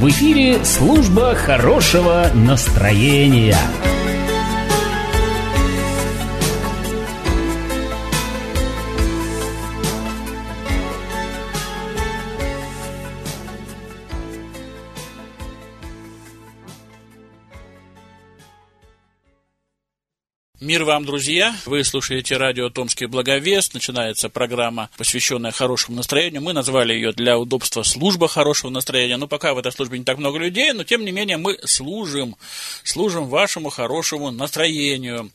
В эфире служба хорошего настроения. Мир вам, друзья! Вы слушаете радио «Томский благовест». Начинается программа, посвященная хорошему настроению. Мы назвали ее для удобства «Служба хорошего настроения». Но пока в этой службе не так много людей, но тем не менее мы служим. Служим вашему хорошему настроению.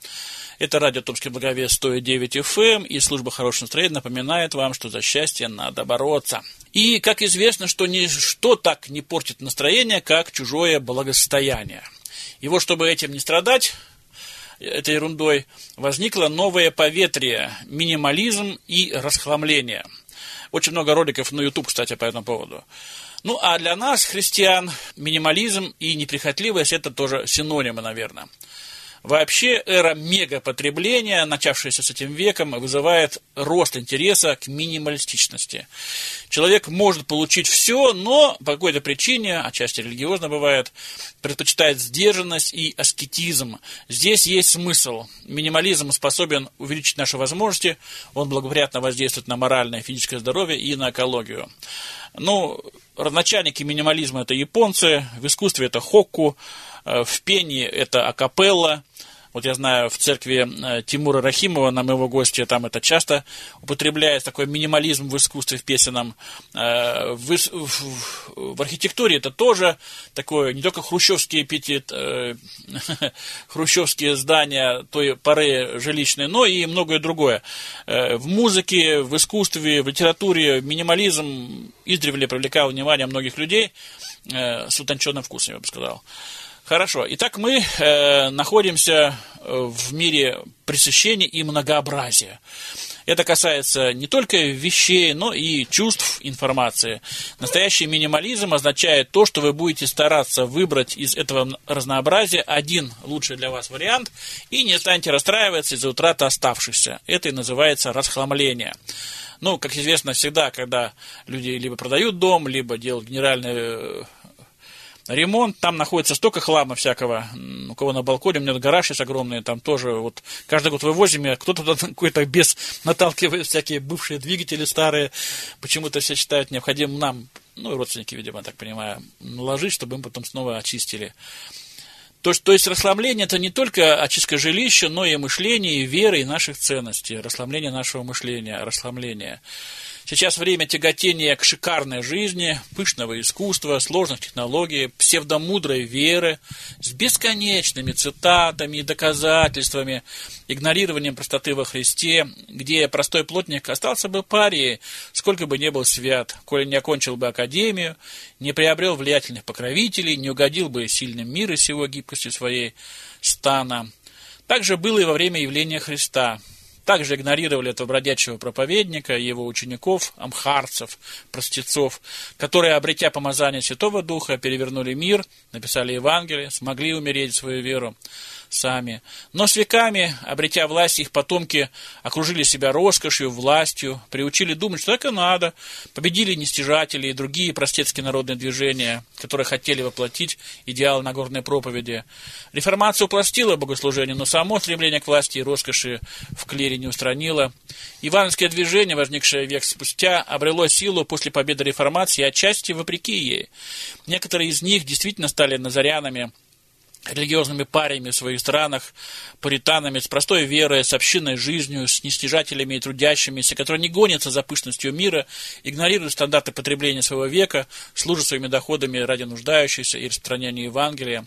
Это радио «Томский благовест» 109 FM, эм, и служба хорошего настроения напоминает вам, что за счастье надо бороться. И, как известно, что ничто так не портит настроение, как чужое благосостояние. И вот, чтобы этим не страдать, этой ерундой, возникло новое поветрие – минимализм и расхламление. Очень много роликов на YouTube, кстати, по этому поводу. Ну, а для нас, христиан, минимализм и неприхотливость – это тоже синонимы, наверное. Вообще, эра мегапотребления, начавшаяся с этим веком, вызывает рост интереса к минималистичности. Человек может получить все, но по какой-то причине, отчасти религиозно бывает, предпочитает сдержанность и аскетизм. Здесь есть смысл. Минимализм способен увеличить наши возможности, он благоприятно воздействует на моральное и физическое здоровье и на экологию. Ну, родоначальники минимализма – это японцы, в искусстве это хокку, э, в пении это акапелла – вот я знаю, в церкви э, Тимура Рахимова, на моего гостя, там это часто употребляется, такой минимализм в искусстве, в песенном. Э, в, в, в архитектуре это тоже такое, не только хрущевские аппетит, э, хрущевские здания той поры жилищные, но и многое другое. В музыке, в искусстве, в литературе минимализм издревле привлекал внимание многих людей с утонченным вкусом, я бы сказал. Хорошо. Итак, мы э, находимся э, в мире пресыщения и многообразия. Это касается не только вещей, но и чувств информации. Настоящий минимализм означает то, что вы будете стараться выбрать из этого разнообразия один лучший для вас вариант и не станете расстраиваться из-за утраты оставшихся. Это и называется расхламление. Ну, как известно, всегда, когда люди либо продают дом, либо делают генеральную ремонт, там находится столько хлама всякого, у кого на балконе, у меня гараж есть огромный, там тоже вот каждый год вывозим, кто-то какой-то без наталкивает всякие бывшие двигатели старые, почему-то все считают необходимым нам, ну и родственники, видимо, так понимаю, наложить, чтобы им потом снова очистили. То, то есть расслабление это не только очистка жилища, но и мышление, и веры, и наших ценностей, расслабление нашего мышления, расслабление. Сейчас время тяготения к шикарной жизни, пышного искусства, сложных технологий, псевдомудрой веры, с бесконечными цитатами и доказательствами, игнорированием простоты во Христе, где простой плотник остался бы парией, сколько бы не был свят, коли не окончил бы академию, не приобрел влиятельных покровителей, не угодил бы сильным мира сего гибкостью своей стана. Также было и во время явления Христа – также игнорировали этого бродячего проповедника, его учеников, амхарцев, простецов, которые, обретя помазание Святого Духа, перевернули мир, написали Евангелие, смогли умереть в свою веру сами. Но с веками, обретя власть, их потомки окружили себя роскошью, властью, приучили думать, что так и надо, победили нестяжатели и другие простецкие народные движения, которые хотели воплотить идеал Нагорной проповеди. Реформация упластила богослужение, но само стремление к власти и роскоши в клире не устранило. Ивановское движение, возникшее век спустя, обрело силу после победы реформации, отчасти вопреки ей. Некоторые из них действительно стали назарянами, религиозными парями в своих странах, пуританами, с простой верой, с общинной жизнью, с нестяжателями и трудящимися, которые не гонятся за пышностью мира, игнорируют стандарты потребления своего века, служат своими доходами ради нуждающихся и распространения Евангелия.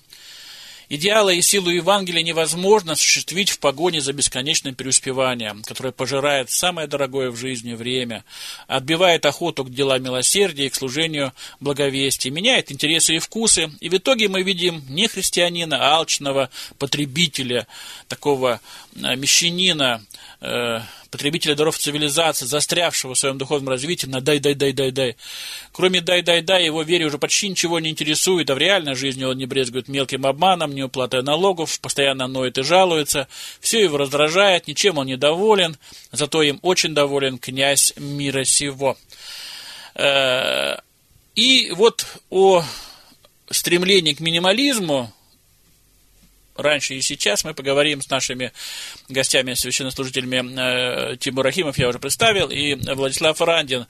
Идеалы и силу Евангелия невозможно осуществить в погоне за бесконечным преуспеванием, которое пожирает самое дорогое в жизни время, отбивает охоту к делам милосердия и к служению благовестия, меняет интересы и вкусы, и в итоге мы видим не христианина, а алчного потребителя, такого э, мещанина, э, потребителя даров цивилизации, застрявшего в своем духовном развитии на дай-дай-дай-дай-дай. Кроме дай-дай-дай, его вере уже почти ничего не интересует, а в реальной жизни он не брезгует мелким обманом, неуплатой налогов, постоянно ноет и жалуется. Все его раздражает, ничем он не доволен, зато им очень доволен князь мира сего. Э, и вот о стремление к минимализму, раньше и сейчас. Мы поговорим с нашими гостями, священнослужителями э, Тимур Рахимов, я уже представил, и Владислав Рандин.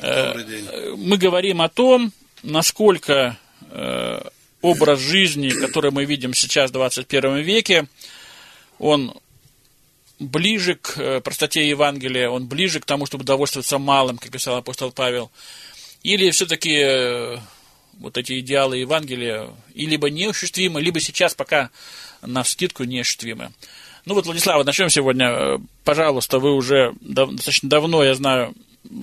Э, мы говорим о том, насколько э, образ жизни, который мы видим сейчас в 21 веке, он ближе к простоте Евангелия, он ближе к тому, чтобы довольствоваться малым, как писал апостол Павел, или все-таки вот эти идеалы Евангелия и либо неосуществимы, либо сейчас пока на скидку неосуществимы. Ну вот, Владислав, начнем сегодня. Э, пожалуйста, вы уже достаточно давно, я знаю,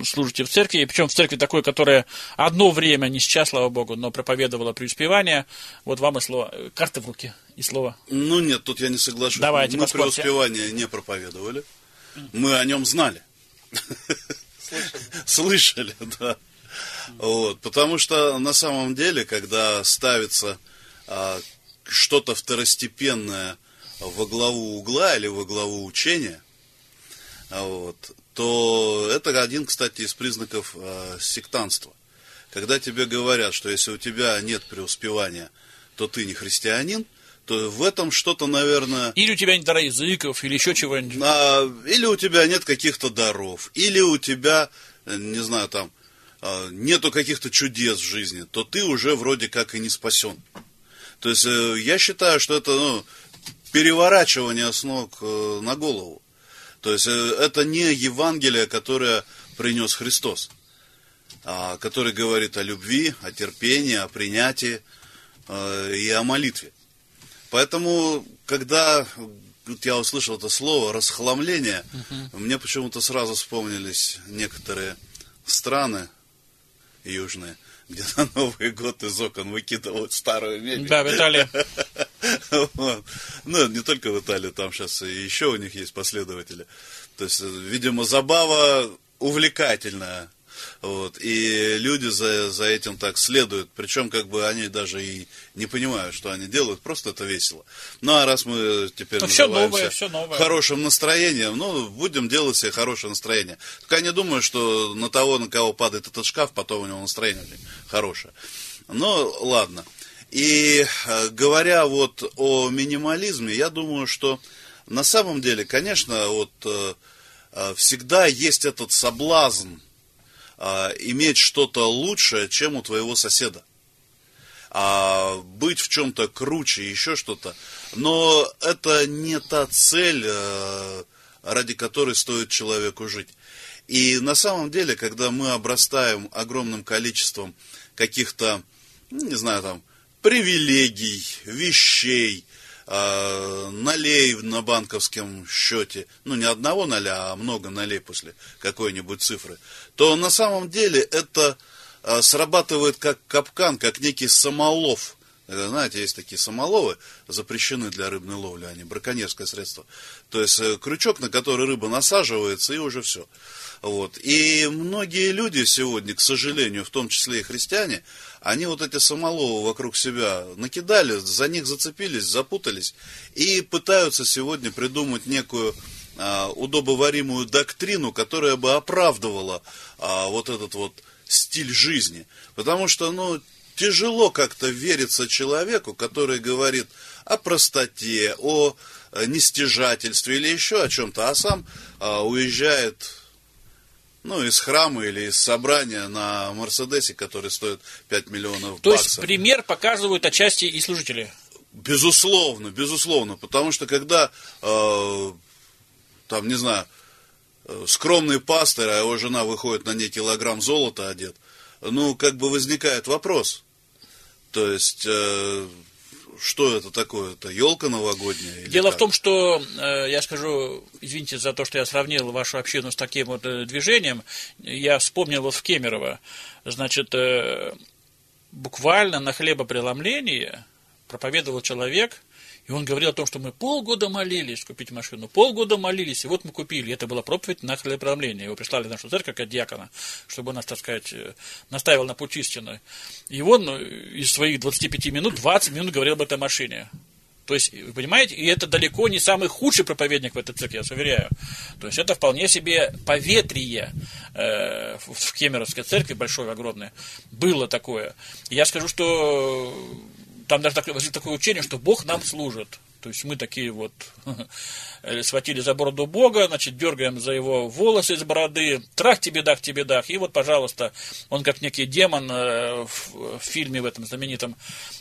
служите в церкви, и причем в церкви такой, которая одно время, не сейчас, слава богу, но проповедовала преуспевание. Вот вам и слово. Э, карты в руке и слово. Ну нет, тут я не соглашусь. Давайте, Мы преуспевание не проповедовали. Мы о нем знали. Слышали, да. Вот, потому что на самом деле, когда ставится а, что-то второстепенное во главу угла или во главу учения, а, вот, то это один, кстати, из признаков э, сектанства. Когда тебе говорят, что если у тебя нет преуспевания, то ты не христианин, то в этом что-то, наверное... Или у тебя нет дара языков, или еще чего-нибудь. А, или у тебя нет каких-то даров, или у тебя, не знаю, там, а, нету каких-то чудес в жизни, то ты уже вроде как и не спасен. То есть э, я считаю, что это ну, переворачивание с ног э, на голову. То есть э, это не Евангелие, которое принес Христос, а который говорит о любви, о терпении, о принятии и о молитве. Поэтому, когда я услышал это слово расхламление, угу. мне почему-то сразу вспомнились некоторые страны южные, где на Новый год из окон выкидывают старую мебель. Да, в Италии. вот. Ну, не только в Италии, там сейчас и еще у них есть последователи. То есть, видимо, забава увлекательная. Вот. И люди за, за этим так следуют. Причем, как бы они даже и не понимают, что они делают. Просто это весело. Ну, а раз мы теперь ну, все новое, все новое. хорошим настроением, ну, будем делать себе хорошее настроение. Только я не думаю, что на того, на кого падает этот шкаф, потом у него настроение хорошее. Ну, ладно. И э, говоря вот о минимализме, я думаю, что на самом деле, конечно, вот э, э, всегда есть этот соблазн а, иметь что-то лучшее, чем у твоего соседа. А быть в чем-то круче, еще что-то. Но это не та цель, э, ради которой стоит человеку жить. И на самом деле, когда мы обрастаем огромным количеством каких-то, ну, не знаю, там, привилегий, вещей, э, налей на банковском счете, ну не одного ноля, а много налей после какой-нибудь цифры, то на самом деле это э, срабатывает как капкан, как некий самолов. Это, знаете, есть такие самоловы, запрещены для рыбной ловли, они браконьерское средство. То есть э, крючок, на который рыба насаживается, и уже все. Вот. И многие люди сегодня, к сожалению, в том числе и христиане, они вот эти самоловы вокруг себя накидали, за них зацепились, запутались и пытаются сегодня придумать некую а, удобоваримую доктрину, которая бы оправдывала а, вот этот вот стиль жизни. Потому что, ну, тяжело как-то вериться человеку, который говорит о простоте, о э, нестяжательстве или еще о чем-то, а сам а, уезжает ну, из храма или из собрания на Мерседесе, который стоит 5 миллионов То баксов. То есть пример показывают отчасти и служители? Безусловно, безусловно, потому что когда, э, там, не знаю, э, скромный пастор, а его жена выходит на ней килограмм золота одет, ну, как бы возникает вопрос. То есть, э, что это такое? Это елка новогодняя? Дело как? в том, что, э, я скажу, извините за то, что я сравнил вашу общину с таким вот э, движением, я вспомнил вот в Кемерово, значит, э, буквально на хлебопреломлении проповедовал человек – и он говорил о том, что мы полгода молились купить машину, полгода молились, и вот мы купили. Это была проповедь на хлебопромление. Его прислали в нашу церковь как диакона, чтобы он нас, так сказать, э, наставил на путь истины. И он э, из своих 25 минут 20 минут говорил об этой машине. То есть, вы понимаете, и это далеко не самый худший проповедник в этой церкви, я вас уверяю. То есть, это вполне себе поветрие э, в Кемеровской церкви, большой, огромной, было такое. я скажу, что там даже такое, такое учение, что Бог нам служит. То есть мы такие вот схватили за бороду Бога, значит, дергаем за его волосы из бороды, трах тебе дах, тебе дах. И вот, пожалуйста, он как некий демон э, в, в фильме в этом знаменитом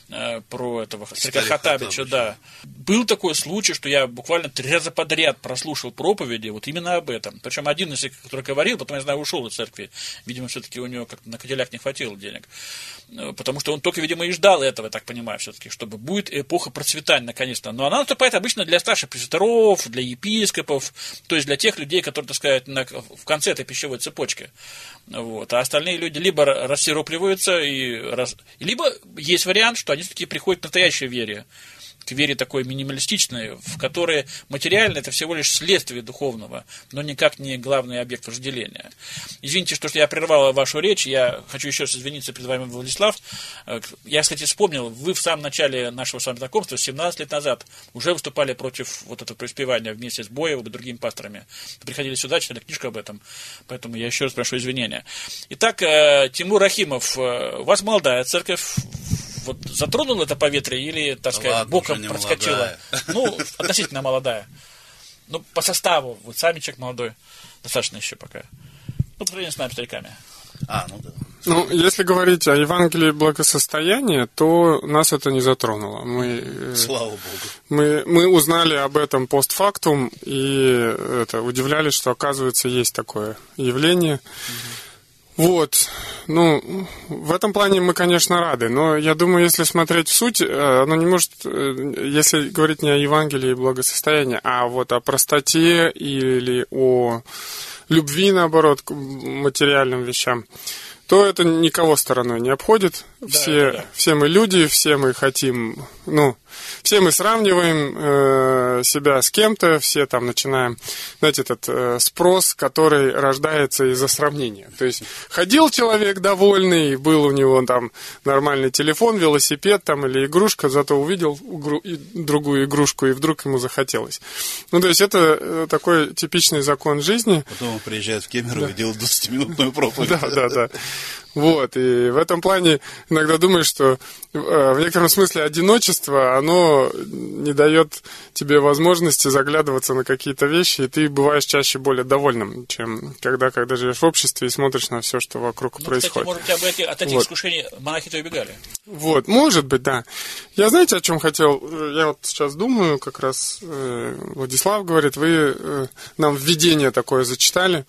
э, про этого Хатабича, да. Был такой случай, что я буквально три раза подряд прослушал проповеди вот именно об этом. Причем один из них, который говорил, потом, я знаю, ушел из церкви. Видимо, все-таки у него как на кадиллак не хватило денег. Э, потому что он только, видимо, и ждал этого, я так понимаю, все-таки, чтобы будет эпоха процветания наконец-то. Но она наступает обычно для старших пресвитеров, для епископов, то есть для тех людей, которые, так сказать, на, в конце этой пищевой цепочки. Вот. А остальные люди либо рассиропливаются, и, раз, либо есть вариант, что они все-таки приходят к настоящей вере к вере такой минималистичной, в которой материально это всего лишь следствие духовного, но никак не главный объект вожделения. Извините, что я прервал вашу речь, я хочу еще раз извиниться перед вами, Владислав. Э, я, кстати, вспомнил, вы в самом начале нашего с вами знакомства, 17 лет назад, уже выступали против вот этого преуспевания вместе с Боевым и другими пасторами. Приходили сюда, читали книжку об этом, поэтому я еще раз прошу извинения. Итак, э, Тимур Рахимов, э, у вас молодая церковь, вот затронуло это поветрие или, так сказать, Ладно, боком проскочило? Ну, относительно молодая. Ну, по составу, вот сами человек молодой, достаточно еще пока. Ну, по с нами, стариками. А, ну да. Ну, если говорить о Евангелии благосостояния, то нас это не затронуло. Мы, э, Слава Богу. Мы, мы узнали об этом постфактум и это, удивлялись, что, оказывается, есть такое явление. Угу. Вот. Ну, в этом плане мы, конечно, рады, но я думаю, если смотреть в суть, э, оно не может, э, если говорить не о Евангелии и благосостоянии, а вот о простоте или о любви, наоборот, к материальным вещам, то это никого стороной не обходит. Все, да, да. все мы люди, все мы хотим, ну, все мы сравниваем э, себя с кем-то, все там начинаем, знаете, этот э, спрос, который рождается из-за сравнения. То есть ходил человек довольный, был у него там нормальный телефон, велосипед там или игрушка, зато увидел игру, и другую игрушку, и вдруг ему захотелось. Ну, то есть это э, такой типичный закон жизни. Потом он приезжает в Кемерово да. и делает 20-минутную проповедь. Да, да, да. Вот, и в этом плане иногда думаешь, что э, в некотором смысле одиночество, оно не дает тебе возможности заглядываться на какие-то вещи, и ты бываешь чаще более довольным, чем когда, когда живешь в обществе и смотришь на все, что вокруг ну, происходит. Кстати, может быть, от этих, от этих вот. искушений монахи-то убегали. Вот, может быть, да. Я знаете, о чем хотел? Я вот сейчас думаю, как раз э, Владислав говорит, вы э, нам введение такое зачитали.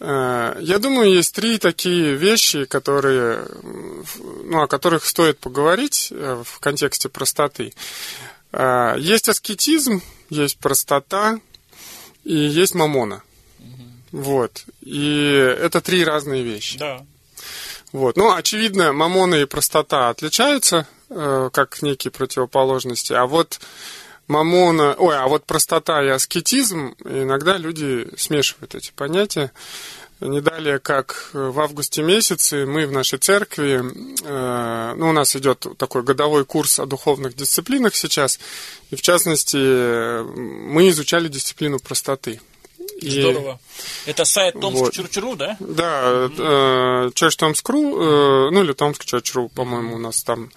Э, я думаю, есть три такие вещи, которые, ну, о которых стоит поговорить э, в контексте простоты. Э, есть аскетизм, есть простота и есть мамона. Угу. Вот. И это три разные вещи. Да. Вот. Ну, очевидно, мамона и простота отличаются, как некие противоположности. А вот мамона, ой, а вот простота и аскетизм, иногда люди смешивают эти понятия. Не далее, как в августе месяце мы в нашей церкви, э, ну, у нас идет такой годовой курс о духовных дисциплинах сейчас, и в частности мы изучали дисциплину простоты. Здорово. И... Это сайт Томск.ру, вот. да? Да, mm-hmm. Church Tomsk.ru, ну или Томск Church.ru, по-моему, у нас там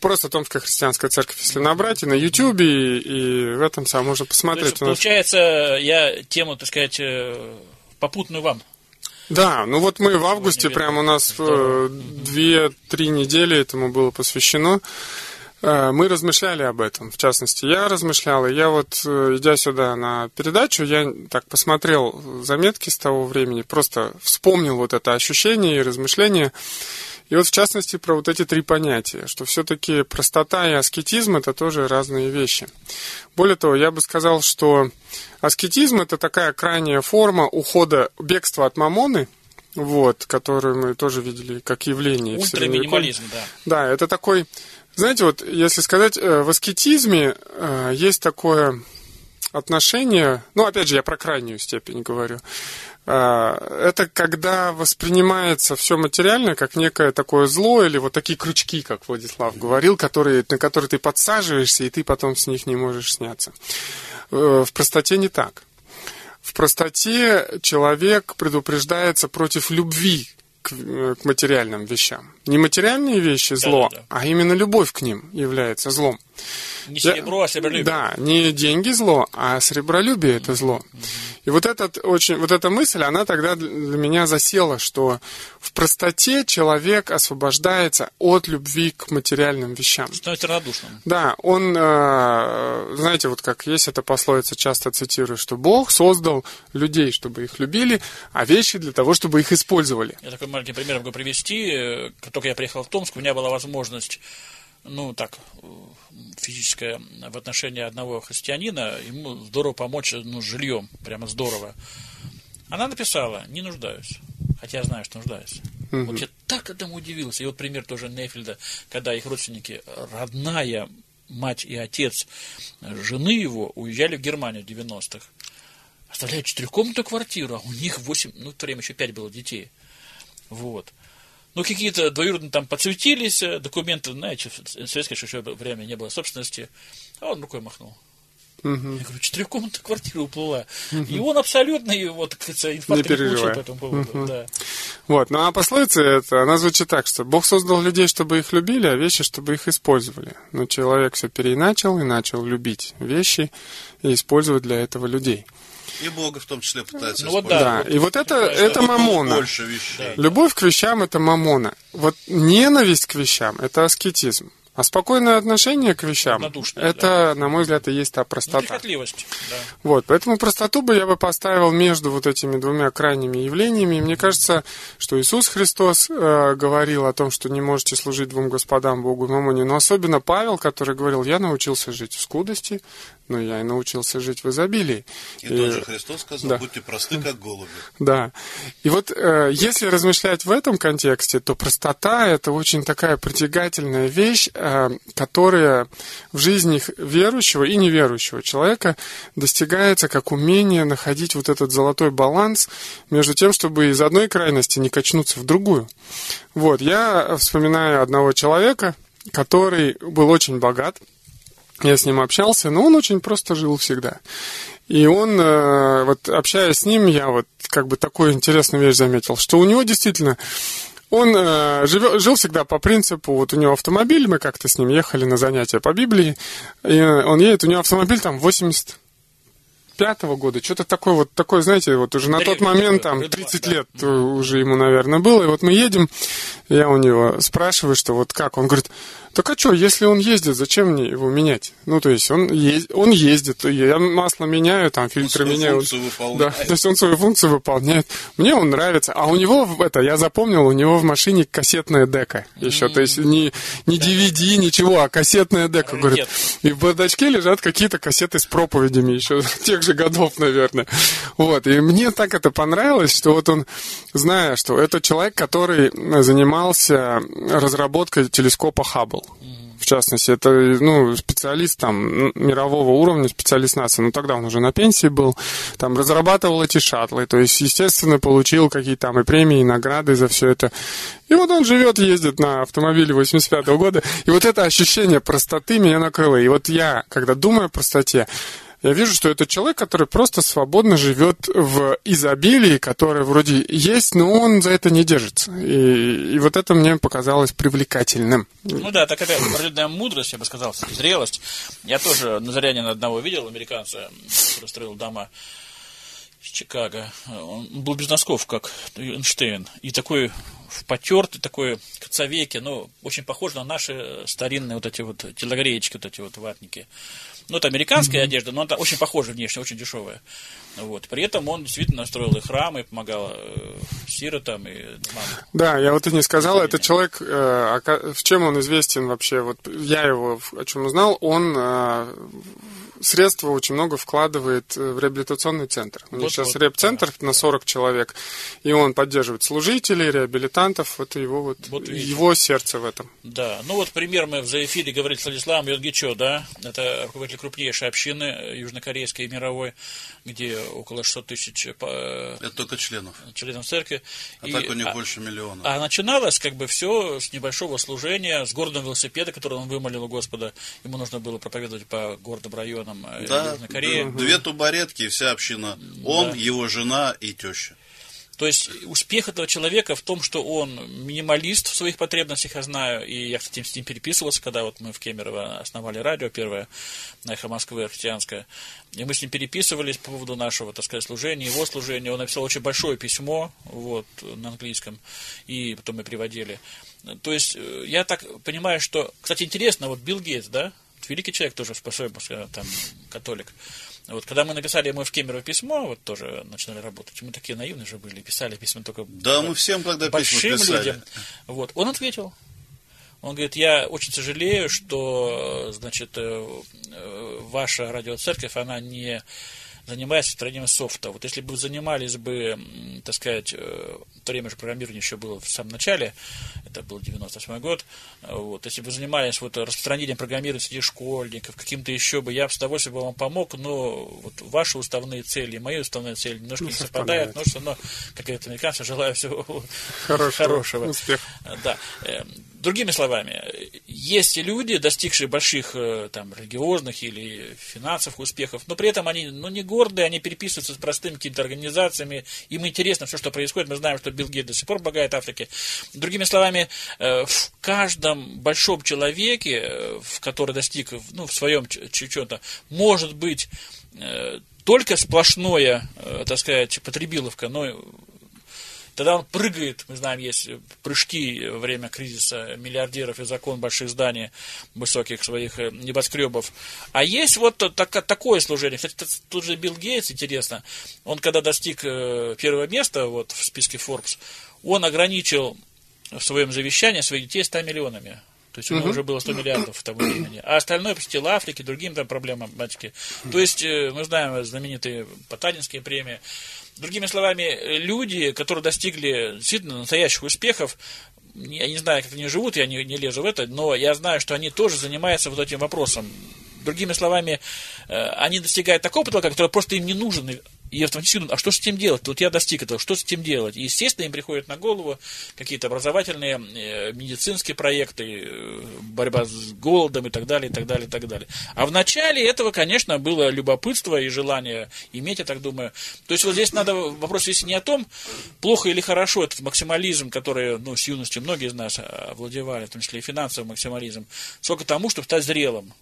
просто Томская христианская церковь, если набрать, и на Ютьюбе, и в этом самом можно посмотреть. есть, получается, я тему, так сказать, э, попутную вам. Да, ну вот мы в августе, прям у нас э, две-три недели этому было посвящено. Э, мы размышляли об этом, в частности, я размышлял, и я вот, э, идя сюда на передачу, я так посмотрел заметки с того времени, просто вспомнил вот это ощущение и размышление, и вот в частности про вот эти три понятия, что все-таки простота и аскетизм это тоже разные вещи. Более того, я бы сказал, что аскетизм это такая крайняя форма ухода, бегства от мамоны, вот, которую мы тоже видели как явление. Ультраминимализм, да. Да, это такой, знаете, вот если сказать, э, в аскетизме э, есть такое отношение, ну, опять же, я про крайнюю степень говорю, это когда воспринимается все материальное как некое такое зло или вот такие крючки, как Владислав говорил, которые, на которые ты подсаживаешься, и ты потом с них не можешь сняться. Э, в простоте не так. В простоте человек предупреждается против любви к, э, к материальным вещам. Не материальные вещи зло, Да-да-да. а именно любовь к ним является злом. Не серебро, а серебролюбие. Да, не деньги зло, а сребролюбие это зло. И вот, этот очень, вот эта мысль, она тогда для меня засела, что в простоте человек освобождается от любви к материальным вещам. Становится равнодушным. Да, он, э, знаете, вот как есть эта пословица, часто цитирую, что Бог создал людей, чтобы их любили, а вещи для того, чтобы их использовали. Я такой маленький пример могу привести. Э, Как только я приехал в Томск, у меня была возможность, ну, так, физическая в отношении одного христианина, ему здорово помочь, ну, с жильем, прямо здорово. Она написала, не нуждаюсь. Хотя я знаю, что нуждаюсь. Вот я так этому удивился. И вот пример тоже Нейфельда, когда их родственники, родная мать и отец жены его уезжали в Германию в 90-х. Оставляют четырехкомнатную квартиру, а у них восемь, ну, в то время еще пять было детей. Вот. Ну, какие-то двоюродные там подсветились, э, документы, знаете, в советское еще время не было собственности. А он рукой махнул. Я говорю, четырехкомнатная квартира уплыла. И он абсолютно, и вот, как говорится, инфаркт Не не получил по этому поводу. Да. Вот, ну а пословица это, она звучит так, что Бог создал людей, чтобы их любили, а вещи, чтобы их использовали. Но человек все переначал и начал любить вещи и использовать для этого людей. И Бога в том числе пытается Ну вот использовать. Да, и вот это, это мамона. Больше вещей. Любовь к вещам – это мамона. Вот ненависть к вещам – это аскетизм. А спокойное отношение к вещам это, на мой взгляд, и есть та простота. Неприхотливость. Да. Вот, поэтому простоту бы я бы поставил между вот этими двумя крайними явлениями. И мне кажется, что Иисус Христос э, говорил о том, что не можете служить двум господам, Богу и Мамоне. Но особенно Павел, который говорил, я научился жить в скудости, но я и научился жить в изобилии. И тот же Христос сказал, да. будьте просты, как голуби. Да. И вот э, если размышлять в этом контексте, то простота это очень такая притягательная вещь, э, которая в жизни верующего и неверующего человека достигается как умение находить вот этот золотой баланс между тем, чтобы из одной крайности не качнуться в другую. Вот, я вспоминаю одного человека, который был очень богат, я с ним общался, но он очень просто жил всегда. И он, э, вот общаясь с ним, я вот как бы такую интересную вещь заметил, что у него действительно он э, живё- жил всегда по принципу, вот у него автомобиль, мы как-то с ним ехали на занятия по Библии, и он едет, у него автомобиль там 80 пятого года, что-то такое вот, такое, знаете, вот уже на тот момент там Red 30 да. лет уже ему, наверное, было, и вот мы едем, я у него спрашиваю, что вот как, он говорит, так а что, если он ездит, зачем мне его менять? Ну, то есть он, ез- он ездит, я масло меняю, там фильтры свою меняю. функцию выполняет. Да, то есть он свою функцию выполняет. Мне он нравится. А у него, это, я запомнил, у него в машине кассетная дека еще. То есть не, не DVD, ничего, а кассетная дека. Говорит. И в бардачке лежат какие-то кассеты с проповедями еще тех же годов, наверное. Вот. И мне так это понравилось, что вот он, зная, что это человек, который занимался разработкой телескопа Хаббл. В частности, это ну, специалист там мирового уровня, специалист НАСА. Ну, тогда он уже на пенсии был. Там разрабатывал эти шаттлы. То есть, естественно, получил какие-то там и премии, и награды за все это. И вот он живет, ездит на автомобиле 85 года. И вот это ощущение простоты меня накрыло. И вот я, когда думаю о простоте, я вижу, что это человек, который просто свободно живет в изобилии, которое вроде есть, но он за это не держится. И, и вот это мне показалось привлекательным. Ну да, такая определенная мудрость, я бы сказал, зрелость. Я тоже на Зарянина одного видел, американца, который строил дома из Чикаго. Он был без носков, как Эйнштейн. И такой в потертый, такой коцовейки, ну, очень похож на наши старинные вот эти вот телогреечки, вот эти вот ватники. Ну, это американская одежда, но она очень похожа внешне, очень дешевая. Вот. При этом он действительно строил и храмы, помогал э, сиротам и домам. Да, я вот и не сказал, это человек, э, в чем он известен вообще, вот я его о чем узнал, он э, средства очень много вкладывает э, в реабилитационный центр. У них Вот, сейчас вот, реп-центр да, на 40 человек, и он поддерживает служителей, реабилитантов. Это его, вот, Вот видите. его сердце в этом. Да, ну вот пример мы в заэфире говорили с Владиславом Йодгичо, да, это руководитель крупнейшей общины э, южнокорейской и мировой, где около 600 тысяч э, Это только членов. членов церкви. А И- так у них а- больше миллиона. А начиналось как бы все с небольшого служения, с городом велосипеда, который он вымолил у Господа. Ему нужно было проповедовать по городным районам э, да, Южной Кореи. д- две тубаретки и вся община. Он, его жена и теща. То есть успех этого человека в том, что он минималист в своих потребностях, я знаю, и я, кстати, с ним переписывался, когда вот мы в Кемерово основали радио первое, на эхо Москвы, христианское, и мы с ним переписывались по поводу нашего, так сказать, служения, его служения. Он написал очень большое письмо, вот, на английском, и потом мы приводили. То есть э, я так понимаю, что, кстати, интересно, вот Билл Гейтс, да, великий человек тоже, э, там, католик, вот когда мы написали ему в Кемерово письмо, вот тоже начинали работать, мы такие наивные же были, писали письма только Да, мы всем письма большим писали. людям. Вот. Он ответил. Он говорит, я очень сожалею, что, значит, э, э, ваша радиоцерковь, она не занимается строением софта. Вот если бы занимались бы, так сказать, э, то время же программирование еще было в самом начале, это был 98 год, э, вот, если бы занимались вот распространением программирования среди школьников, каким-то еще бы, я бы с удовольствием бы вам помог, но вот ваши уставные цели и мои уставные цели немножко Не не совпадают, но все равно, как говорят американцы, желаю всего Хорошего хорошего. успеха. Да. Другими словами, есть люди, достигшие больших э, там, религиозных или финансовых успехов, но при этом они ну, не гордые, они переписываются с простыми какими-то организациями, им интересно все, что происходит. Мы знаем, что Билл Гейт до сих пор богает Африке. Другими словами, э, в каждом большом человеке, э, в который достиг ну, в своем чем-то, может быть только сплошное, так сказать, потребиловка, но Тогда он прыгает, мы знаем, есть прыжки во время кризиса миллиардеров и закон больших зданий, высоких своих э, небоскребов. А есть вот так- такое служение. Кстати, тут же Билл Гейтс, интересно, он когда достиг э, первого места вот, в списке Forbes, он ограничил в своем завещании своих детей 100 миллионами. То есть у него уже было 100 миллиардов в того времени. А остальное посетил Африке, другим там проблемам математики. То есть э, мы знаем знаменитые Потанинские премии. Другими словами, люди, которые достигли действительно настоящих успехов, я не знаю, как они живут, я не, не лезу в это, но я знаю, что они тоже занимаются вот этим вопросом. Другими словами, э, они достигают такого потолка, который просто им не нужен. И- автоматически думают, а что с этим делать? Вот я достиг этого, что с этим делать? И, естественно, им приходят на голову какие-то образовательные, э, медицинские проекты, э, борьба с голодом и так далее, и так далее, и так далее. А в начале этого, конечно, было любопытство и желание иметь, я так думаю. То есть вот здесь надо вопрос, если не о том, плохо или хорошо этот максимализм, который, ну, с юности многие из нас овладевали, в том числе и финансовый максимализм, сколько тому, чтобы стать зрелым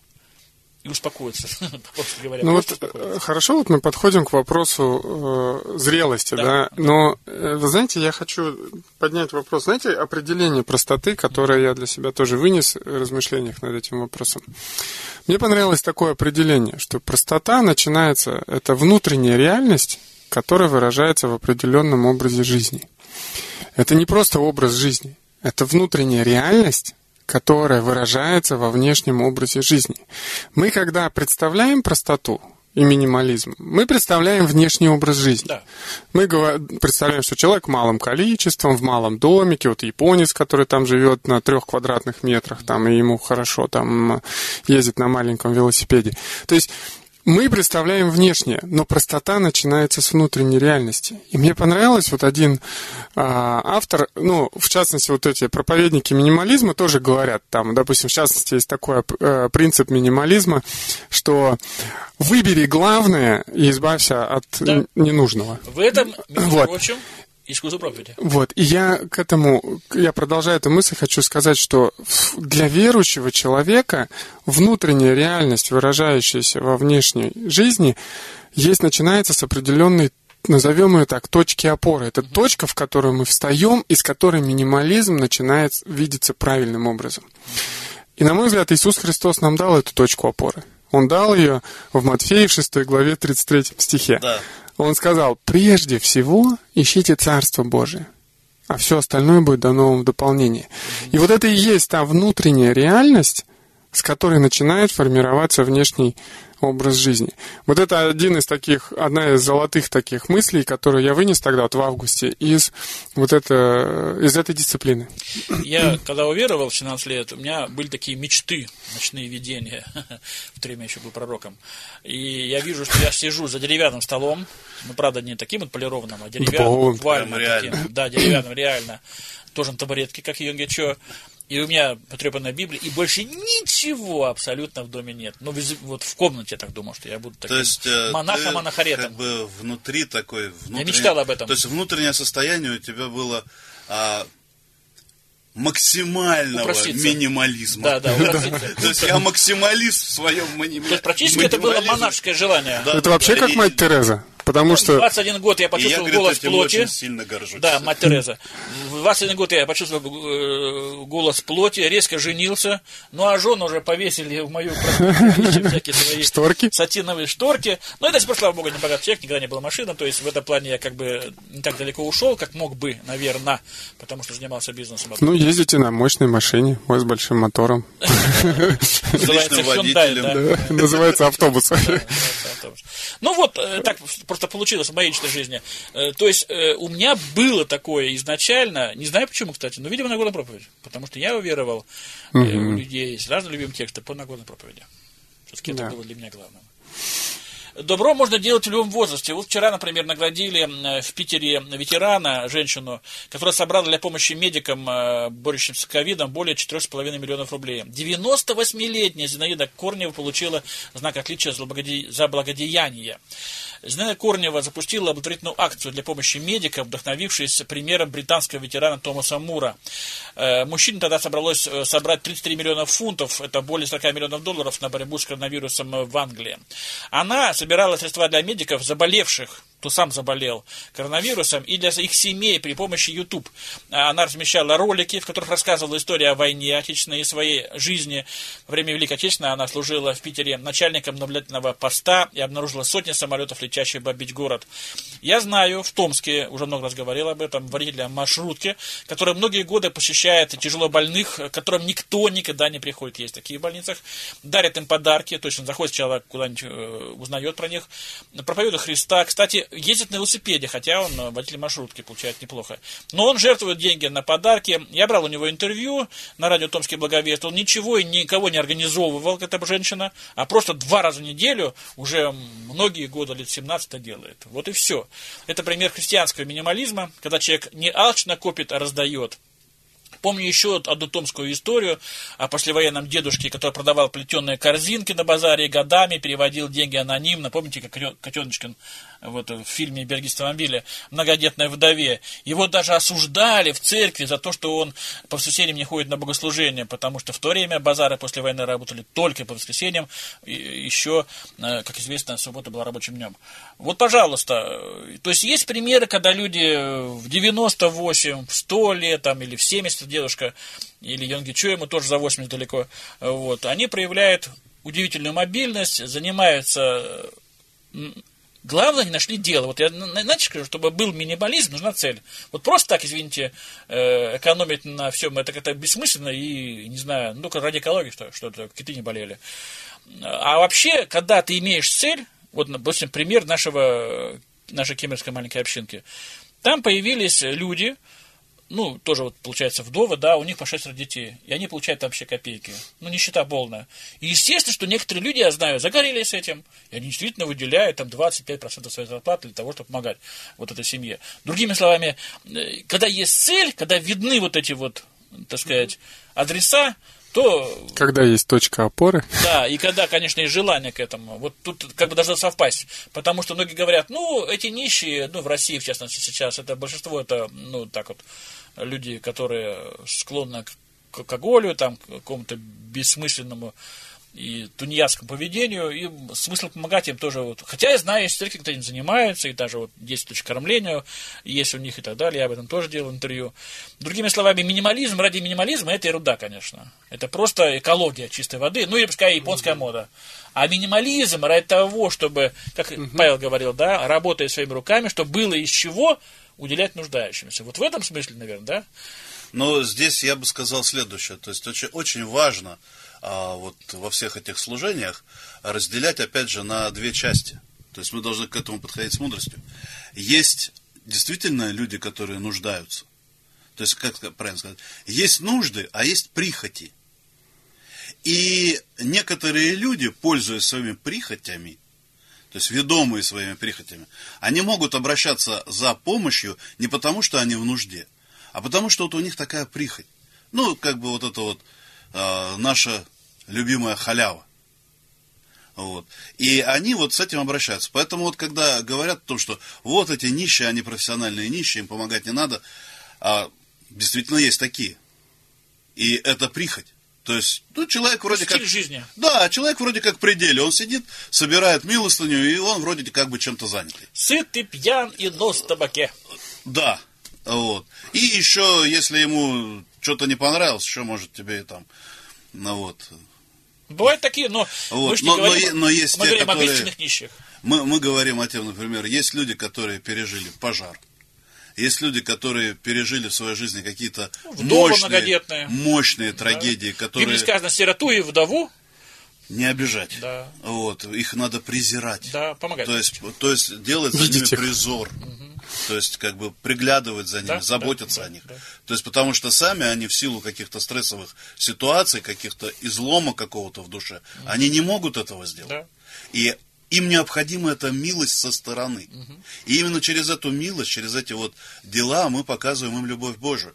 и успокоиться, просто говоря. Ну вот э, хорошо, вот мы подходим к вопросу э, зрелости, Да. да. Но э, вы знаете, я хочу поднять вопрос. Знаете, определение простоты, которое я для себя тоже вынес в размышлениях над этим вопросом. Мне понравилось такое определение, что простота начинается, это внутренняя реальность, которая выражается в определенном образе жизни. Это не просто образ жизни, это внутренняя реальность, которая выражается во внешнем образе жизни. Мы, когда представляем простоту и минимализм, мы представляем внешний образ жизни. Да. Мы представляем, что человек малым количеством, в малом домике, вот японец, который там живет на трех квадратных метрах, там, и ему хорошо там ездит на маленьком велосипеде. То есть мы представляем внешнее, но простота начинается с внутренней реальности. И мне понравилось вот один а, автор, ну, в частности, вот эти проповедники минимализма тоже говорят, там, допустим, в частности, есть такой э, принцип минимализма, что выбери главное и избавься от Да. ненужного. В этом, между Вот. прочим. Вот, и я к этому, я продолжая эту мысль, хочу сказать, что для верующего человека внутренняя реальность, выражающаяся во внешней жизни, есть, начинается с определенной назовем ее так, точки опоры. Это точка, в которую мы встаем, и с которой минимализм начинает видеться правильным образом. И, на мой взгляд, Иисус Христос нам дал эту точку опоры. Он дал ее в Матфея в 6 главе 33 стихе. Да. Он сказал, прежде всего ищите Царство Божие, а все остальное будет дано вам в дополнение. И вот это и есть та внутренняя реальность, с которой начинает формироваться внешний образ жизни. Вот это один из таких, одна из золотых таких мыслей, которую я вынес тогда вот в августе из вот это, из этой дисциплины. Я, когда уверовал в 17 лет, у меня были такие мечты, ночные видения, в то время еще был пророком. И я вижу, что я сижу за деревянным столом, ну, правда, не таким вот полированным, а деревянным, буквально таким. Да, деревянным, реально. Тоже на табуретке, как Йонгичо. И у меня потрепанная Библия, и больше ничего абсолютно в доме нет. Ну, вот в комнате я так думал, что я буду таким то есть, э, монахом анахаретом. как бы внутри такой... Я мечтал об этом. То есть внутреннее состояние у тебя было а, максимального Упроститься. минимализма. Да, да, То есть я максималист в своем минимализме. То есть практически это было монашеское желание. Это вообще как мать Тереза. Потому что... 21 год я почувствовал я, голос говорит, плоти. очень сильно горжусь. Да, мать Тереза. В 21 год я почувствовал э, голос плоти, резко женился. Ну, а жену уже повесили в мою всякие свои шторки. сатиновые шторки. Но это, слава богу, не богатый человек, никогда не была машина. То есть в этом плане я как бы не так далеко ушел, как мог бы, наверное, потому что занимался бизнесом. Ну, ездите на мощной машине, с большим мотором. Называется Hyundai, Называется автобус. Ну вот, э, так просто получилось в моей личной жизни. Э, то есть э, у меня было такое изначально, не знаю почему, кстати, но, видимо, Нагорная проповедь. Потому что я уверовал, угу. у людей есть разные любимые тексты по Нагорной проповеди. Все-таки да. это было для меня главным. Добро можно делать в любом возрасте. Вот вчера, например, наградили в Питере ветерана, женщину, которая собрала для помощи медикам, борющимся с ковидом, более 4,5 миллионов рублей. 98-летняя Зинаида Корнева получила знак отличия за благодеяние. Зинаида Корнева запустила благотворительную акцию для помощи медикам, вдохновившись примером британского ветерана Томаса Мура. Э, мужчине тогда собралось э, собрать 33 миллиона фунтов, это более 40 миллионов долларов на борьбу с коронавирусом в Англии. Она собирала средства для медиков, заболевших кто сам заболел коронавирусом, и для их семей при помощи YouTube. Она размещала ролики, в которых рассказывала историю о войне отечественной и своей жизни. Во время Великой Отечественной она служила в Питере начальником наблюдательного поста и обнаружила сотни самолетов, летящих бомбить город. Я знаю, в Томске, уже много раз говорил об этом, водителя маршрутки, который многие годы посещает тяжело больных, которым никто никогда не приходит. Есть такие в больницах. Дарит им подарки, то есть он заходит сначала куда-нибудь, э, узнает про них. Проповедует Христа. Кстати, ездит на велосипеде, хотя он э, водитель маршрутки, получает неплохо. Но он жертвует деньги на подарки. Я брал у него интервью на радио Томский Благовест. Он ничего и никого не организовывал, как эта женщина, а просто два раза в неделю уже многие годы, лет 17 это делает. Вот и все. Это пример христианского минимализма, когда человек не алчно копит, а раздает. Помню еще одну томскую историю о послевоенном дедушке, который продавал плетеные корзинки на базаре годами переводил деньги анонимно. Помните, как Котеночкин вот, в фильме «Берги автомобиля» многодетной вдове. Его даже осуждали в церкви за то, что он по воскресеньям не ходит на богослужение, потому что в то время базары после войны работали только по воскресеньям, и еще, э, как известно, суббота была рабочим днем. Вот, пожалуйста, то есть есть примеры, когда люди в 98, в 100 лет там, или в 70 дедушка, или Йонги Чо, ему тоже за 80 далеко, вот, они проявляют удивительную мобильность, занимаются Главное, не нашли дело. Вот я иначе скажу, чтобы был минимализм, нужна цель. Вот просто так, извините, э, экономить на всем, это как-то бессмысленно и, не знаю, ну, ради экологии, что, что-то, киты не болели. А вообще, когда ты имеешь цель, вот, допустим, пример нашего, нашей кемерской маленькой общинки, там появились люди, ну, тоже вот, получается, вдовы, да, у них по шестеро детей, и они получают вообще копейки. Ну, нищета полная. И естественно, что некоторые люди, я знаю, загорелись этим, и они действительно выделяют там 25% своей зарплаты для того, чтобы помогать вот этой семье. Другими словами, э, когда есть цель, когда видны вот эти вот, так сказать, адреса, то... Когда есть точка опоры. Да, и когда, конечно, есть желание к этому. Вот тут как бы должно совпасть. Потому что многие говорят, ну, эти нищие, ну, в России, в частности, сейчас, это большинство, это, ну, так вот, люди, которые склонны к алкоголю, там, к какому-то бессмысленному и тунеядскому поведению, и смысл помогать им тоже. Вот. Хотя я знаю, есть церкви, кто этим занимается, и даже вот 10 точек кормления есть у них и так далее, я об этом тоже делал интервью. Другими словами, минимализм ради минимализма – это ерунда, конечно. Это просто экология чистой воды, ну и пускай японская мода. А минимализм ради того, чтобы, как угу. Павел говорил, да, работая своими руками, чтобы было из чего уделять нуждающимся. Вот в этом смысле, наверное, да? Но здесь я бы сказал следующее. То есть очень, очень важно а, вот во всех этих служениях разделять, опять же, на две части. То есть мы должны к этому подходить с мудростью. Есть действительно люди, которые нуждаются. То есть, как правильно сказать, есть нужды, а есть прихоти. И некоторые люди, пользуясь своими прихотями, то есть ведомые своими прихотями, они могут обращаться за помощью не потому, что они в нужде, а потому, что вот у них такая прихоть. Ну, как бы вот это вот э, наша любимая халява. Вот. И они вот с этим обращаются. Поэтому вот когда говорят о том, что вот эти нищие, они профессиональные нищие, им помогать не надо, а действительно есть такие. И это прихоть. То есть, ну, человек вроде Стиль как... жизни. Да, человек вроде как в пределе. Он сидит, собирает милостыню, и он вроде как бы чем-то занятый. Сыт и пьян и нос в табаке. Да, вот. И еще, если ему что-то не понравилось, еще может тебе там, ну вот. Бывают такие, но Вот, мы же но- не но говорим, е- но есть мы те, говорим которые- об истинных нищих. Мы, мы говорим о тем, например, есть люди, которые пережили пожар. Есть люди, которые пережили в своей жизни какие-то мощные, мощные трагедии, В которые Библии сказано, сироту и вдову, не обижать. Да. Вот, их надо презирать. да, помогать. То есть, то есть делать за ними их. призор. То есть, как бы приглядывать за ними, Да, заботиться да, о них. да. То есть, потому что сами они в силу каких-то стрессовых ситуаций, каких-то излома какого-то в душе, они не могут этого сделать. Да. И им необходима эта милость со стороны. И именно через эту милость, через эти вот дела мы показываем им любовь Божию.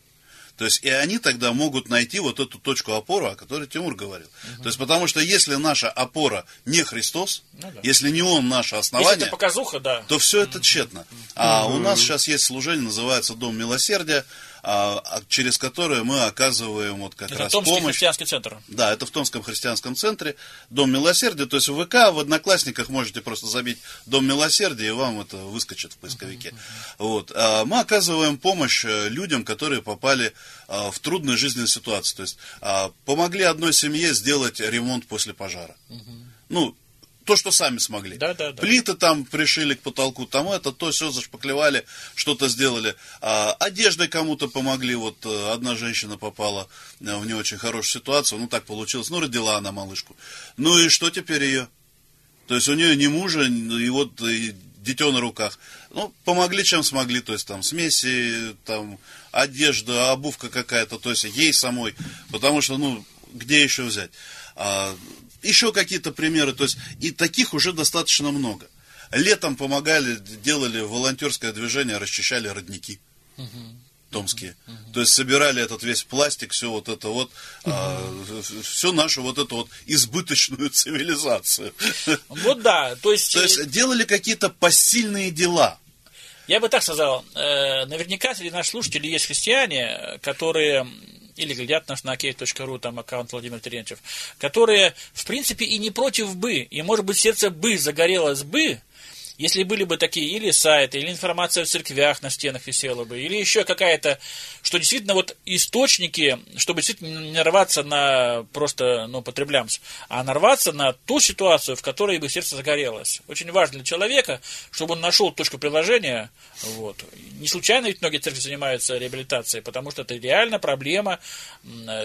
То есть, и они тогда могут найти вот эту точку опоры, о которой Тимур говорил. То есть, потому что если наша опора не Христос, Ну да. если не Он наше Если основание, это показуха, да. то все это тщетно. А у нас сейчас есть служение, называется Дом Милосердия, через которое мы оказываем вот как Это раз Томский помощь. христианский центр. Да, это в Томском христианском центре Дом Милосердия. То есть в ВК, в Одноклассниках можете просто забить Дом Милосердия, и вам это выскочит в поисковике. Вот. А Мы оказываем помощь э, людям, которые попали а, в трудную жизненную ситуацию. То есть а, помогли одной семье сделать ремонт после пожара. Ну, то, что сами смогли. Да, да, да. Плиты там пришили к потолку, там это, то, все зашпаклевали, что-то сделали. А, одеждой кому-то помогли. Вот э, одна женщина попала э, в не очень хорошую ситуацию. Ну, так получилось. Ну, родила она малышку. Ну, и что теперь ее? То есть, у нее ни мужа, и вот и дитё на руках. Ну, помогли, чем смогли. То есть, там, смеси, там, одежда, обувка какая-то. То есть, ей самой. Потому что, ну, где еще взять? А, еще какие-то примеры. То есть, и таких уже достаточно много. Летом помогали, делали волонтерское движение, расчищали родники томские. То есть собирали этот весь пластик, все вот это вот, всю нашу вот эту вот избыточную цивилизацию. Вот да, то есть, То есть делали какие-то посильные дела. я бы так сказал, э, наверняка среди наших слушателей есть христиане, которые или глядят нас на key.ru, там аккаунт Владимир Терентьев, которые, в принципе, и не против бы, и, может быть, сердце бы загорелось бы, если были бы такие или сайты, или информация в церквях на стенах висела бы, или еще какая-то, что действительно вот источники, чтобы действительно не нарваться на просто, ну, потреблямс, а нарваться на ту ситуацию, в которой бы сердце загорелось. Очень важно для человека, чтобы он нашел точку приложения. Вот. Не случайно ведь многие церкви занимаются реабилитацией, потому что это реально проблема,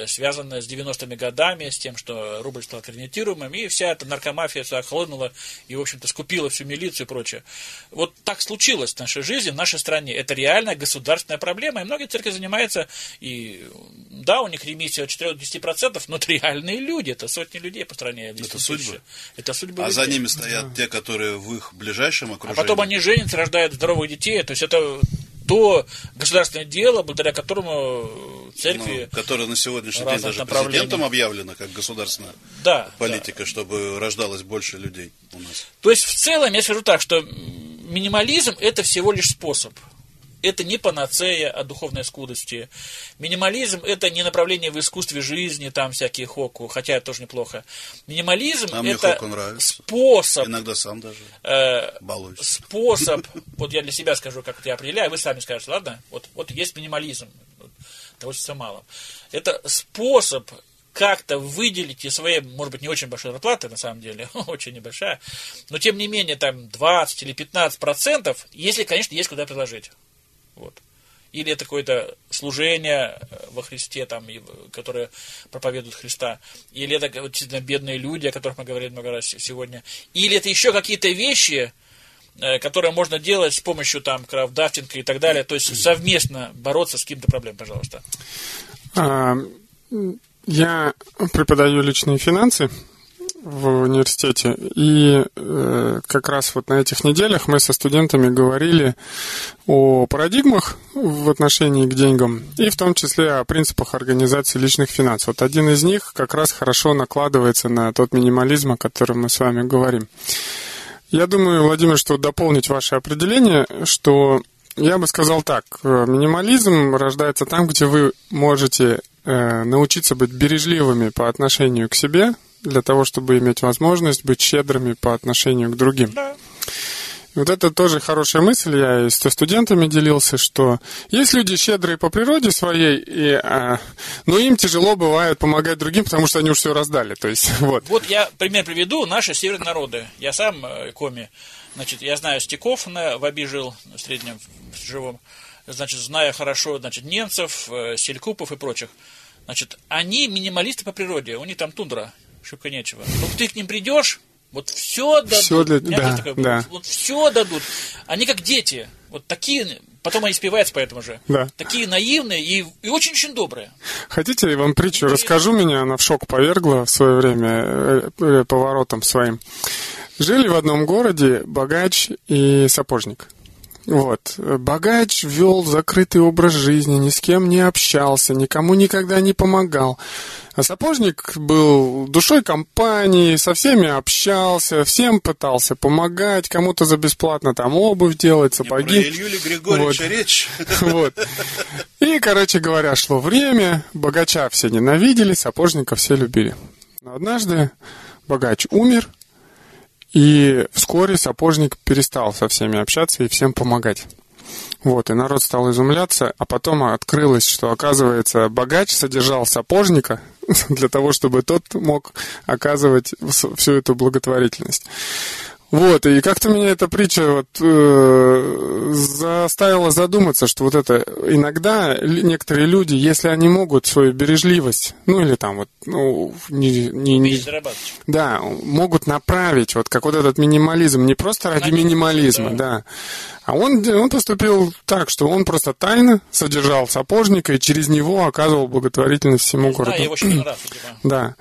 связанная с 90-ми годами, с тем, что рубль стал кредитируемым, и вся эта наркомафия вся охлынула и, в общем-то, скупила всю милицию прочее. Вот так случилось в нашей жизни, в нашей стране. Это реальная государственная проблема, и многие церкви занимаются, и да, у них ремиссия от 4-10%, но это реальные люди, это сотни людей по стране. Это судьбы. Это судьбы А людей. за ними стоят те, которые в их ближайшем А окружении. потом они женятся, рождают здоровых детей. То есть это то государственное дело, благодаря которому церкви... Ну, которое на сегодняшний день даже президентом объявлено как государственная да, политика, чтобы рождалось больше людей у нас. То есть в целом я скажу так, что минимализм это всего лишь способ. Это не панацея от духовной скудости. Минимализм это не направление в искусстве жизни, там всякие хоку, хотя это тоже неплохо. Минимализм А это способ, Иногда сам даже э, балуюсь. способ, вот я для себя скажу, как это я определяю, вы сами скажете, ладно? Вот, вот есть минимализм, вот, довольствуется мало. Это способ как-то выделить из своей, может быть, не очень большой зарплаты, на самом деле, очень небольшая, но тем не менее, там 20 или 15 процентов, если, конечно, есть куда приложить. Вот. Или это какое-то служение э, во Христе, там, которое проповедует Христа. Или это действительно бедные люди, о которых мы говорили много раз сегодня. Или это еще какие-то вещи, э, которые можно делать с помощью там крафтдафтинга и так далее. То есть совместно бороться с какими-то проблемами, пожалуйста. А, я преподаю личные финансы в университете. И э, как раз вот на этих неделях мы со студентами говорили о парадигмах в отношении к деньгам и в том числе о принципах организации личных финансов. Вот один из них как раз хорошо накладывается на тот минимализм, о котором мы с вами говорим. Я думаю, Владимир, что дополнить ваше определение, что я бы сказал так, минимализм рождается там, где вы можете э, научиться быть бережливыми по отношению к себе, для того, чтобы иметь возможность быть щедрыми по отношению к другим. Да. вот это тоже хорошая мысль, я и с студентами делился, что есть люди щедрые по природе своей, и, а, но им тяжело бывает помогать другим, потому что они уже все раздали. То есть, вот. вот я пример приведу, наши северные народы. Я сам э, коми, значит, я знаю стеков на, в Аби жил, в среднем в живом, значит, знаю хорошо, значит, немцев, э, селькупов и прочих. Значит, они минималисты по природе, у них там тундра, шибко нечего. Но ну, ты к ним придешь, вот все дадут. Все для... да, такое, да. Вот все дадут. Они как дети. Вот такие, потом они спиваются по этому же. Да. Такие наивные и, и очень-очень добрые. Хотите, я вам притчу Интересно. расскажу? Меня она в шок повергла в свое время э, э, поворотом своим. Жили в одном городе богач и сапожник. Вот. Богач вел закрытый образ жизни, ни с кем не общался, никому никогда не помогал. А сапожник был душой компании, со всеми общался, всем пытался помогать, кому-то за бесплатно там обувь делать, сапоги. Не про Илью Григорьевича вот. речь. Вот. И, короче говоря, шло время, богача все ненавидели, сапожника все любили. Но однажды богач умер, и вскоре сапожник перестал со всеми общаться и всем помогать. Вот, и народ стал изумляться, а потом открылось, что, оказывается, богач содержал сапожника для того, чтобы тот мог оказывать всю эту благотворительность. Вот, и как-то меня эта притча вот, э, заставила задуматься, что вот это иногда некоторые люди, если они могут свою бережливость, ну или там вот, ну, не, не, не да, могут направить, вот как вот этот минимализм, не просто ради минимализма, да, а он, он поступил так, что он просто тайно содержал сапожника и через него оказывал благотворительность всему городу. Да, его раз, Да.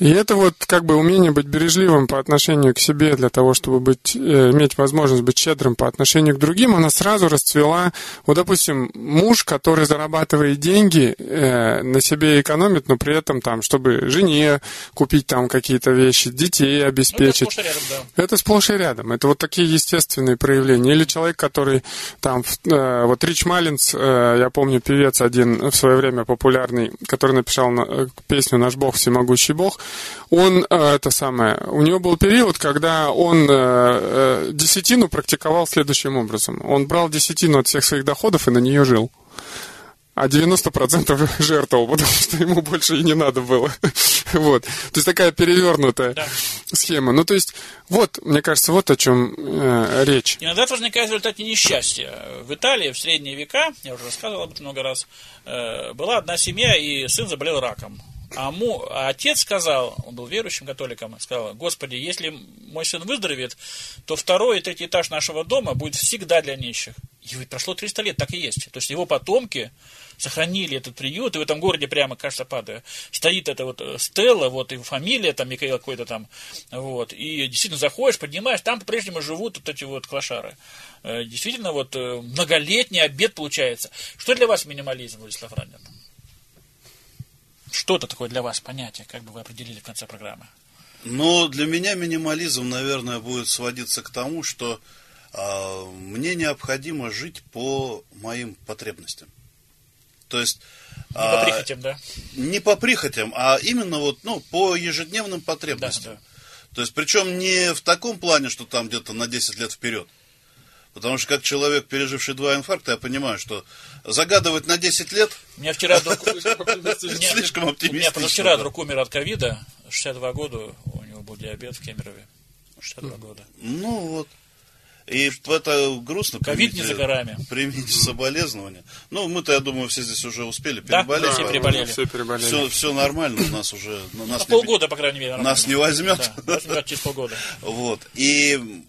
И это вот как бы умение быть бережливым по отношению к себе для того, чтобы быть, э, иметь возможность быть щедрым по отношению к другим, она сразу расцвела. Вот, допустим, муж, который зарабатывает деньги, э, на себе экономит, но при этом там, чтобы жене купить там какие-то вещи, детей обеспечить. Ну, это, сплошь рядом, да. это сплошь и рядом. Это вот такие естественные проявления. Или человек, который там, э, вот Рич Маллинс, э, я помню, певец один в свое время популярный, который написал на, песню «Наш Бог, всемогущий Бог», он, э, это самое, у него был период, когда он э, э, десятину практиковал следующим образом. Он брал десятину от всех своих доходов и на нее жил а 90% жертвовал, потому что ему больше и не надо было. вот. То есть такая перевернутая да. схема. Ну, то есть, вот, мне кажется, вот о чем э, речь. Иногда это возникает в результате несчастья. В Италии в средние века, я уже рассказывал об этом много раз, э, была одна семья, и сын заболел раком. А, му, а отец сказал, он был верующим католиком, сказал, Господи, если мой сын выздоровеет, то второй и третий этаж нашего дома будет всегда для нищих. И ведь прошло 300 лет, так и есть. То есть его потомки сохранили этот приют, и в этом городе прямо, кажется, падая, стоит эта вот э, стела, вот его фамилия, там Михаил какой-то там, вот, и действительно заходишь, поднимаешь, там по-прежнему живут вот эти вот клошары. Э, действительно, вот э, многолетний обед получается. Что для вас минимализм, Владислав Ранин? Что это такое для вас понятие, как бы вы определили в конце программы? Ну, для меня минимализм, наверное, будет сводиться к тому, что э, мне необходимо жить по моим потребностям. То есть... Не по а, прихотям, да? Не по прихотям, а именно вот, ну, по ежедневным потребностям. Да, да. То есть, причем не в таком плане, что там где-то на 10 лет вперед. Потому что как человек, переживший два инфаркта, я понимаю, что загадывать на 10 лет... У меня вчера друг... Слишком оптимистично. У меня позавчера друг умер от ковида, 62 года, у него был диабет в Кемерове. 62 года. Ну вот. И это грустно. Ковид не за горами. Примите соболезнования. Ну, мы-то, я думаю, все здесь уже успели Да, переболеть. все поэтому переболели. Все переболели. Все, все нормально, у нас уже... ну, Нас На не- полгода, по крайней мере. Нас не нормально. возьмет. Да, возьмет через полгода. Вот. И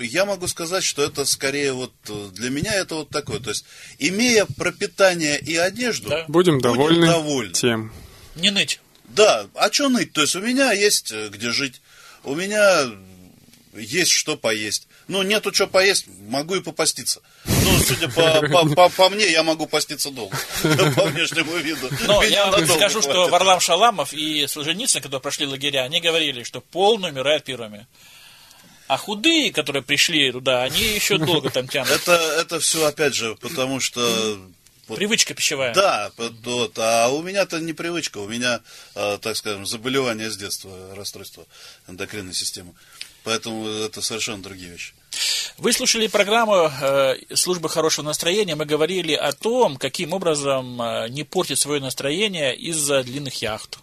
я могу сказать, что это скорее вот э, для меня это вот такое. То есть, имея пропитание и одежду, Да. Будем довольны довольны. тем. Не ныть. Да, а что ныть? То есть у меня есть э, где жить, у меня есть что поесть. Ну, нету что поесть, могу и попаститься. Ну, судя по, по, по- по мне, я могу поститься долго. По внешнему виду. Но Меня я вам скажу, что хватит. Варлам Шаламов и Солженицын, которые прошли лагеря, они говорили, что полный умирает первыми. А худые, которые пришли туда, они еще долго там тянут. Это, это все, опять же, потому что... вот Привычка пищевая. Да, вот, а у меня-то не привычка, у меня, э, так скажем, заболевание с детства, расстройство эндокринной системы. Поэтому это совершенно другие вещи. Вы слушали программу э, «Служба хорошего настроения». Мы говорили о том, каким образом э, не портить свое настроение из-за длинных яхт,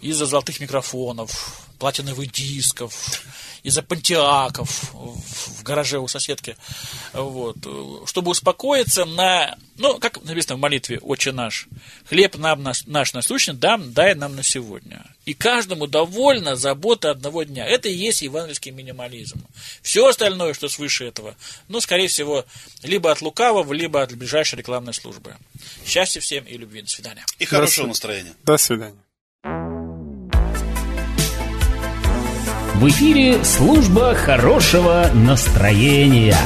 из-за золотых микрофонов, платиновых дисков, из-за пантиаков в гараже у соседки. Вот. Чтобы успокоиться на... Ну, как написано в молитве «Отче наш», «Хлеб нам наш, наш насущный дам, дай нам на сегодня». И каждому довольна забота одного дня. Это и есть евангельский минимализм. Все остальное, что свыше этого, ну, скорее всего, либо от лукавого, либо от ближайшей рекламной службы. Счастья всем и любви. До свидания. И хорошего настроения. До свидания. В эфире служба хорошего настроения.